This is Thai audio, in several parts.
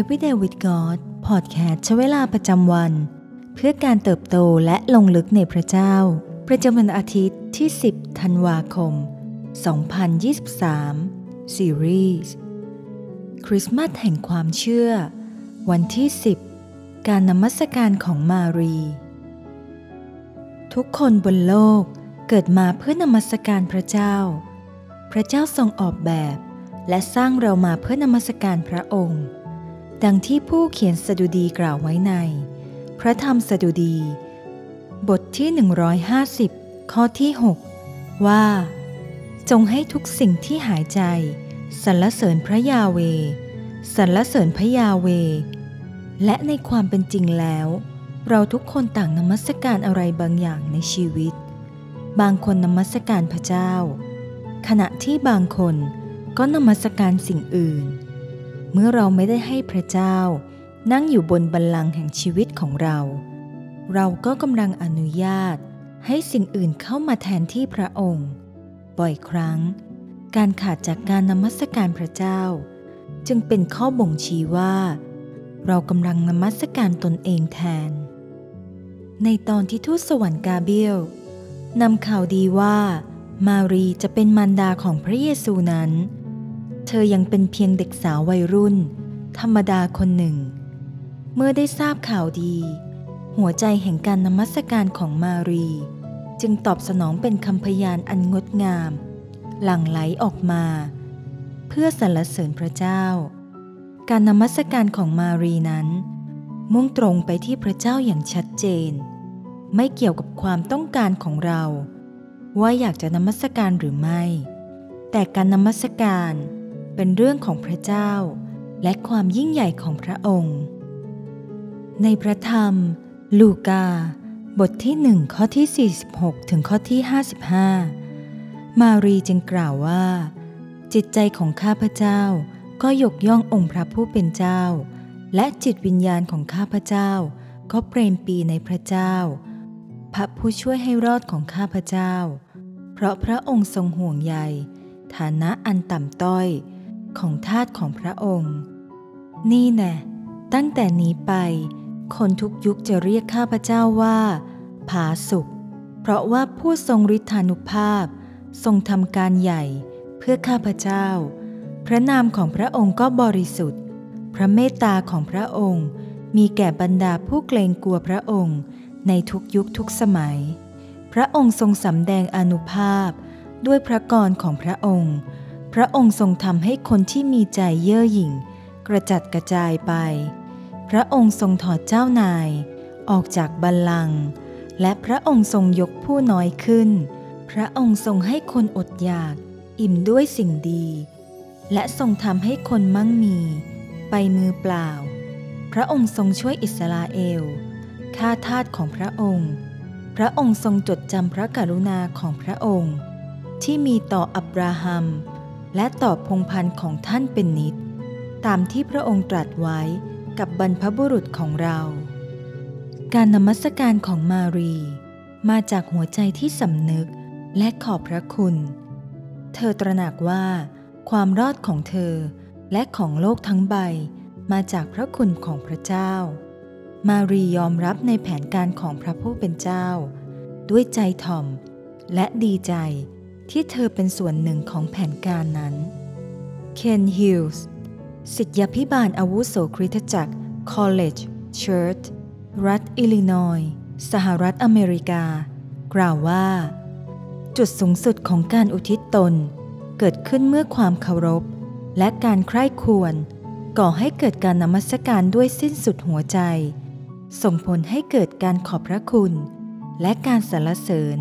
Everyday with God พอดแคสต์ใช้เวลาประจำวัน เพื่อการเติบโตและลงลึกในพระเจ้า ประจำวันอาทิตย์ที่ 10 ธันวาคม 2023 ซีรีส์คริสต์มาสแห่งความเชื่อ วันที่ 10 การนมัสการของมารี ทุกคนบนโลกเกิดมาเพื่อนมัสการพระเจ้า พระเจ้าทรงออกแบบและสร้างเรามาเพื่อนมัสการพระองค์ ดังที่ผู้เขียนสดุดีกล่าวไว้ใน พระธรรมสดุดี บทที่ 150 ข้อที่ 6 ว่า จงให้ทุกสิ่งที่หายใจสรรเสริญพระยาเวสรรเสริญพระยาเว และในความเป็นจริงแล้ว เราทุกคนต่างนมัสการอะไรบางอย่างในชีวิต บางคนนมัสการพระเจ้า ขณะที่บางคนก็นมัสการสิ่งอื่น เมื่อเราไม่ได้ให้พระเจ้า นั่งอยู่บนบัลลังก์แห่งชีวิตของเรา เราก็กำลังอนุญาตให้สิ่งอื่นเข้ามาแทนที่พระองค์ บ่อยครั้ง การขาดจากการนมัสการพระเจ้า จึงเป็นข้อบ่งชี้ว่า เรากำลังนมัสการตนเองแทน ในตอนที่ทูตสวรรค์กาเบียลนำข่าวดีว่า มารีจะเป็นมารดาของพระเยซูนั้น เธอยังเป็นเพียงเด็กสาววัยรุ่น ธรรมดาคนหนึ่ง เมื่อได้ทราบข่าวดี หัวใจแห่งการนมัสการของมารี จึงตอบสนองเป็นคำพยานอันงดงาม หลั่งไหลออกมา เพื่อสรรเสริญพระเจ้า การนมัสการของมารีนั้น มุ่งตรงไปที่พระเจ้าอย่างชัดเจน ไม่เกี่ยวกับความต้องการของเรา ว่าอยากจะนมัสการหรือไม่ แต่การนมัสการ เป็นเรื่องของพระเจ้า และความยิ่งใหญ่ของพระองค์ ในพระธรรม ลูกา บทที่หนึ่งข้อที่ 46 ถึงข้อที่ 55 มารีจึงกล่าวว่า จิตใจของข้าพเจ้าก็ยกย่ององค์พระผู้เป็นเจ้า และจิตวิญญาณของข้าพเจ้า ก็เปรมปีในพระเจ้า พระผู้ช่วยให้รอดของข้าพเจ้า เพราะพระองค์ทรงห่วงใยฐานะอันต่ำต้อย ของทาสของพระองค์ นี่แน่ตั้งแต่นี้ไป คนทุกยุคจะเรียกข้าพเจ้าว่า ผาสุกเพราะว่าผู้ทรงฤทธานุภาพ ทรงทำการใหญ่เพื่อข้าพเจ้า พระนามของพระองค์ก็บริสุทธิ์ พระเมตตาของพระองค์ มีแก่บรรดาผู้เกรงกลัวพระองค์ ในทุกยุคทุกสมัย พระองค์ทรงสำแดงอนุภาพด้วยพระกรของพระองค์ พระองค์ทรงทำให้คนที่มีใจเย่อหยิ่ง กระจัดกระจายไป พระองค์ทรงถอดเจ้านาย ออกจากบัลลังก์และพระองค์ทรงยกผู้น้อยขึ้น พระองค์ทรงให้คนอดอยาก อิ่มด้วยสิ่งดี และทรงทำให้คนมั่งมี ไปมือเปล่า พระองค์ทรงช่วยอิสราเอลข้าทาสของพระองค์ พระองค์ทรงจดจำพระกรุณาของพระองค์ ที่มีต่ออับราฮัม และต่อพงพันธ์ของท่านเป็นนิด ตามที่พระองค์ตรัสไว้กับบรรพบุรุษของเรา การนมัสการของมารี มาจากหัวใจที่สำนึกและขอบพระคุณ เธอตระหนักว่าความรอดของเธอและของโลกทั้งใบมาจากพระคุณของพระเจ้า มารียอมรับในแผนการของพระผู้เป็นเจ้า ด้วยใจถ่อมและดีใจ ที่เธอเป็นส่วนหนึ่งของแผนการนั้น เคนฮิลส์สิทธยพิบาลอาวุโสคริสตจักร College Church รัฐอิลลินอยส์สหรัฐอเมริกา กล่าวว่า จุดสูงสุดของการอุทิศตน เกิดขึ้นเมื่อความเคารพ และการใคร่ควร ก่อให้เกิดการนมัสการด้วยสิ้นสุดหัวใจ ส่งผลให้เกิดการขอบพระคุณ และการสรรเสริญ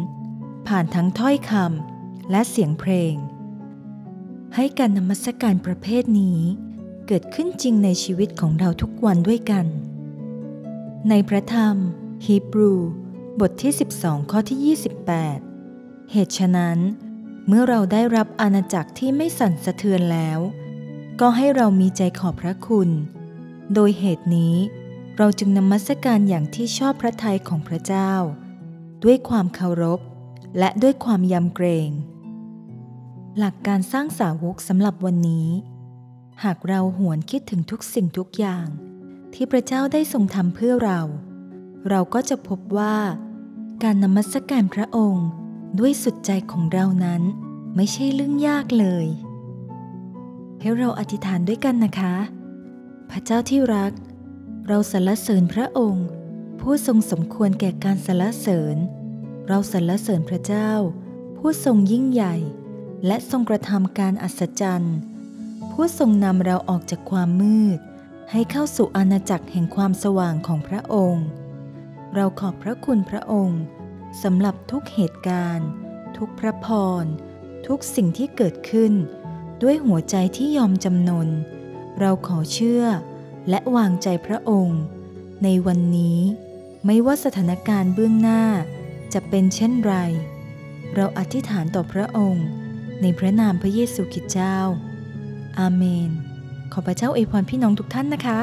ผ่านทั้งถ้อยคำ และเสียงเพลง ให้การนมัสการประเภทนี้เกิดขึ้นจริงในชีวิตของเราทุกวันด้วยกัน ในพระธรรมฮีบรู บทที่ 12 ข้อที่ 28 เหตุฉะนั้น เมื่อเราได้รับอาณาจักรที่ไม่สั่นสะเทือนแล้ว ก็ให้เรามีใจขอบพระคุณ โดยเหตุนี้เราจึงนมัสการอย่างที่ชอบพระทัยของพระเจ้า ด้วยความเคารพและด้วยความยำเกรง หลักการสร้างสาวกสำหรับวันนี้ หากเราหวนคิดถึงทุกสิ่งทุกอย่าง ที่พระเจ้าได้ทรงทำเพื่อเรา เราก็จะพบว่า การนมัสการพระองค์ด้วยสุดใจของเรานั้น ไม่ใช่เรื่องยากเลย ให้เราอธิษฐานด้วยกันนะคะ พระเจ้าที่รัก เราสรรเสริญพระองค์ ผู้ทรงสมควรแก่การสรรเสริญ เราสรรเสริญพระเจ้า ผู้ทรงยิ่งใหญ่ และทรงกระทำการอัศจรรย์ ผู้ทรงนำเราออกจากความมืด ให้เข้าสู่อาณาจักรแห่งความสว่างของพระองค์ เราขอบพระคุณพระองค์สำหรับทุกเหตุการณ์ ทุกพระพร ทุกสิ่งที่เกิดขึ้น ด้วยหัวใจที่ยอมจำนน เราขอเชื่อและวางใจพระองค์ ในวันนี้ไม่ว่าสถานการณ์เบื้องหน้าจะเป็นเช่นไร เราอธิษฐานต่อพระองค์ ในพระนามพระเยซูคริสต์เจ้า อาเมน ขอพระเจ้าอวยพรพี่น้องทุกท่านนะคะ